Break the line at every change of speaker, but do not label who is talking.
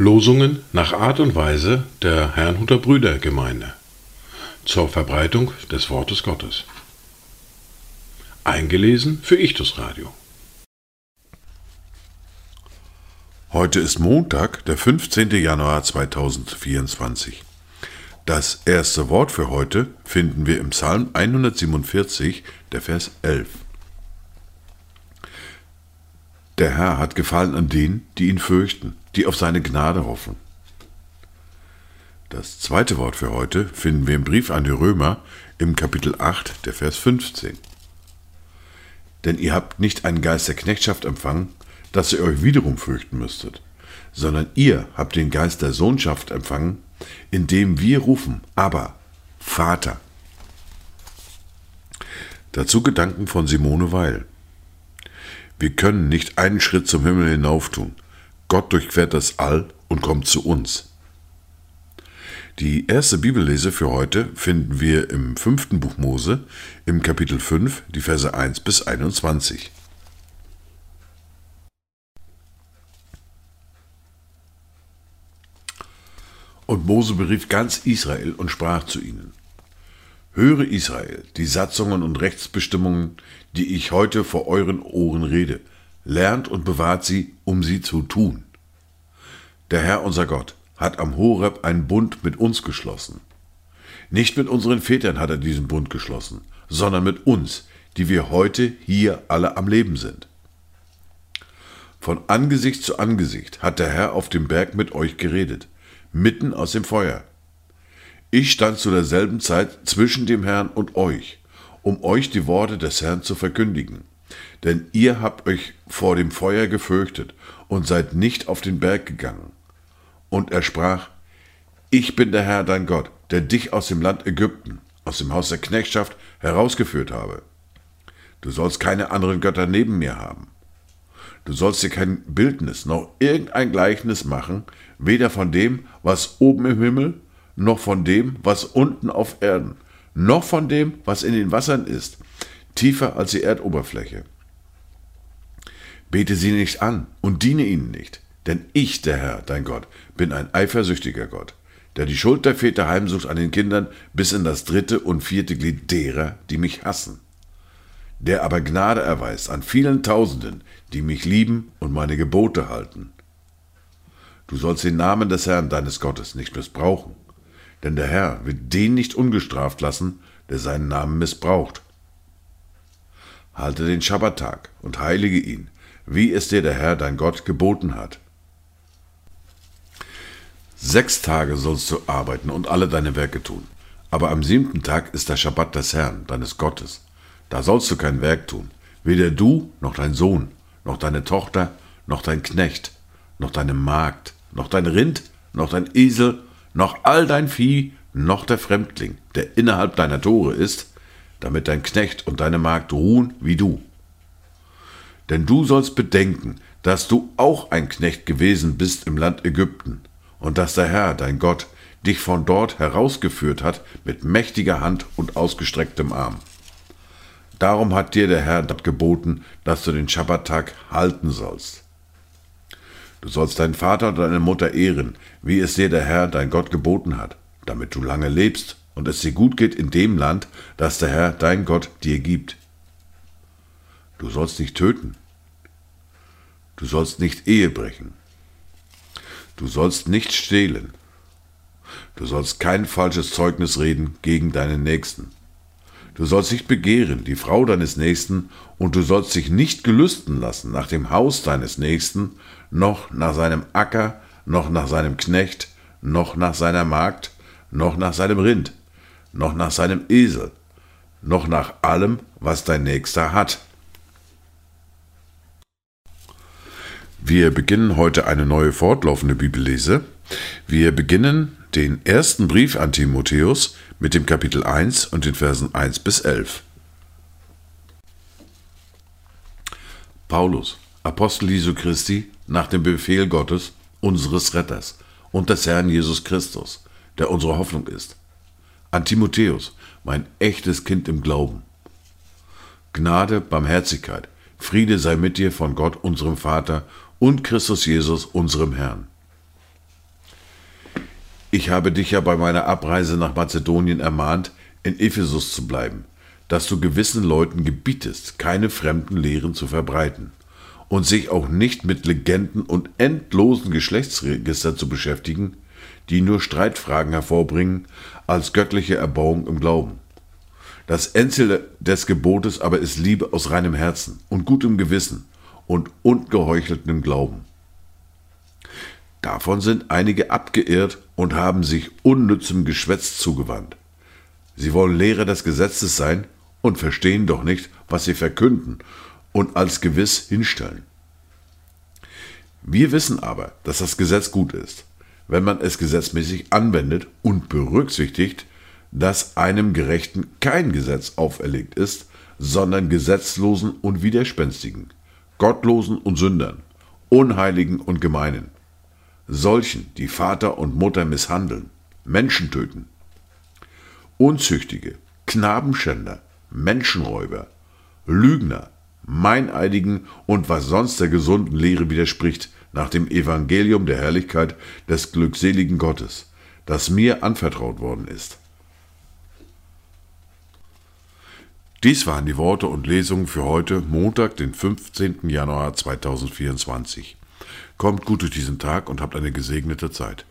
Losungen nach Art und Weise der Herrnhuter Brüdergemeinde zur Verbreitung des Wortes Gottes. Eingelesen für Ichtus Radio.
Heute ist Montag, der 15. Januar 2024. Das erste Wort für heute finden wir im Psalm 147, der Vers 11. Der Herr hat Gefallen an denen, die ihn fürchten, die auf seine Gnade hoffen. Das zweite Wort für heute finden wir im Brief an die Römer im Kapitel 8, der Vers 15. Denn ihr habt nicht einen Geist der Knechtschaft empfangen, dass ihr euch wiederum fürchten müsstet, sondern ihr habt den Geist der Sohnschaft empfangen, indem wir rufen, aber Vater. Dazu Gedanken von Simone Weil. Wir können nicht einen Schritt zum Himmel hinauf tun. Gott durchquert das All und kommt zu uns. Die erste Bibellese für heute finden wir im fünften Buch Mose, im Kapitel 5, die Verse 1 bis 21. Und Mose berief ganz Israel und sprach zu ihnen. Höre Israel, die Satzungen und Rechtsbestimmungen, die ich heute vor euren Ohren rede, lernt und bewahrt sie, um sie zu tun. Der Herr unser Gott hat am Horeb einen Bund mit uns geschlossen. Nicht mit unseren Vätern hat er diesen Bund geschlossen, sondern mit uns, die wir heute hier alle am Leben sind. Von Angesicht zu Angesicht hat der Herr auf dem Berg mit euch geredet, mitten aus dem Feuer. Ich stand zu derselben Zeit zwischen dem Herrn und euch, um euch die Worte des Herrn zu verkündigen. Denn ihr habt euch vor dem Feuer gefürchtet und seid nicht auf den Berg gegangen. Und er sprach, Ich bin der Herr dein Gott, der dich aus dem Land Ägypten, aus dem Haus der Knechtschaft herausgeführt habe. Du sollst keine anderen Götter neben mir haben. Du sollst dir kein Bildnis noch irgendein Gleichnis machen, weder von dem, was oben im Himmel, noch von dem, was unten auf Erden, noch von dem, was in den Wassern ist, tiefer als die Erdoberfläche. Bete sie nicht an und diene ihnen nicht, denn ich, der Herr, dein Gott, bin ein eifersüchtiger Gott, der die Schuld der Väter heimsucht an den Kindern bis in das dritte und vierte Glied derer, die mich hassen, der aber Gnade erweist an vielen Tausenden, die mich lieben und meine Gebote halten. Du sollst den Namen des Herrn deines Gottes nicht missbrauchen, denn der Herr wird den nicht ungestraft lassen, der seinen Namen missbraucht. Halte den Schabbattag und heilige ihn, wie es dir der Herr dein Gott geboten hat. Sechs Tage sollst du arbeiten und alle deine Werke tun, aber am siebten Tag ist der Schabbat des Herrn, deines Gottes. Da sollst du kein Werk tun, weder du noch dein Sohn, noch deine Tochter, noch dein Knecht, noch deine Magd, noch dein Rind, noch dein Esel, noch all dein Vieh, noch der Fremdling, der innerhalb deiner Tore ist, damit dein Knecht und deine Magd ruhen wie du. Denn du sollst bedenken, dass du auch ein Knecht gewesen bist im Land Ägypten, und dass der Herr, dein Gott, dich von dort herausgeführt hat mit mächtiger Hand und ausgestrecktem Arm. Darum hat dir der Herr dort geboten, dass du den Schabbattag halten sollst. Du sollst deinen Vater und deine Mutter ehren, wie es dir der Herr, dein Gott, geboten hat, damit du lange lebst und es dir gut geht in dem Land, das der Herr, dein Gott, dir gibt. Du sollst nicht töten. Du sollst nicht Ehe brechen. Du sollst nicht stehlen. Du sollst kein falsches Zeugnis reden gegen deinen Nächsten. Du sollst nicht begehren die Frau deines Nächsten, und du sollst dich nicht gelüsten lassen nach dem Haus deines Nächsten, noch nach seinem Acker, noch nach seinem Knecht, noch nach seiner Magd, noch nach seinem Rind, noch nach seinem Esel, noch nach allem, was dein Nächster hat. Wir beginnen heute eine neue fortlaufende Bibellese. Wir beginnen den ersten Brief an Timotheus mit dem Kapitel 1 und den Versen 1 bis 11. Paulus, Apostel Jesu Christi, nach dem Befehl Gottes, unseres Retters und des Herrn Jesus Christus, der unsere Hoffnung ist. An Timotheus, mein echtes Kind im Glauben. Gnade, Barmherzigkeit, Friede sei mit dir von Gott, unserem Vater und Christus Jesus, unserem Herrn. Ich habe dich ja bei meiner Abreise nach Mazedonien ermahnt, in Ephesus zu bleiben, dass du gewissen Leuten gebietest, keine fremden Lehren zu verbreiten und sich auch nicht mit Legenden und endlosen Geschlechtsregistern zu beschäftigen, die nur Streitfragen hervorbringen als göttliche Erbauung im Glauben. Das Endziel des Gebotes aber ist Liebe aus reinem Herzen und gutem Gewissen und ungeheucheltem Glauben. Davon sind einige abgeirrt und haben sich unnützem Geschwätz zugewandt. Sie wollen Lehrer des Gesetzes sein und verstehen doch nicht, was sie verkünden und als gewiss hinstellen. Wir wissen aber, dass das Gesetz gut ist, wenn man es gesetzmäßig anwendet und berücksichtigt, dass einem Gerechten kein Gesetz auferlegt ist, sondern Gesetzlosen und Widerspenstigen, Gottlosen und Sündern, Unheiligen und Gemeinen, solchen, die Vater und Mutter misshandeln, Menschen töten, Unzüchtige, Knabenschänder, Menschenräuber, Lügner, Meineidigen und was sonst der gesunden Lehre widerspricht, nach dem Evangelium der Herrlichkeit des glückseligen Gottes, das mir anvertraut worden ist. Dies waren die Worte und Lesungen für heute, Montag, den 15. Januar 2024. Kommt gut durch diesen Tag und habt eine gesegnete Zeit.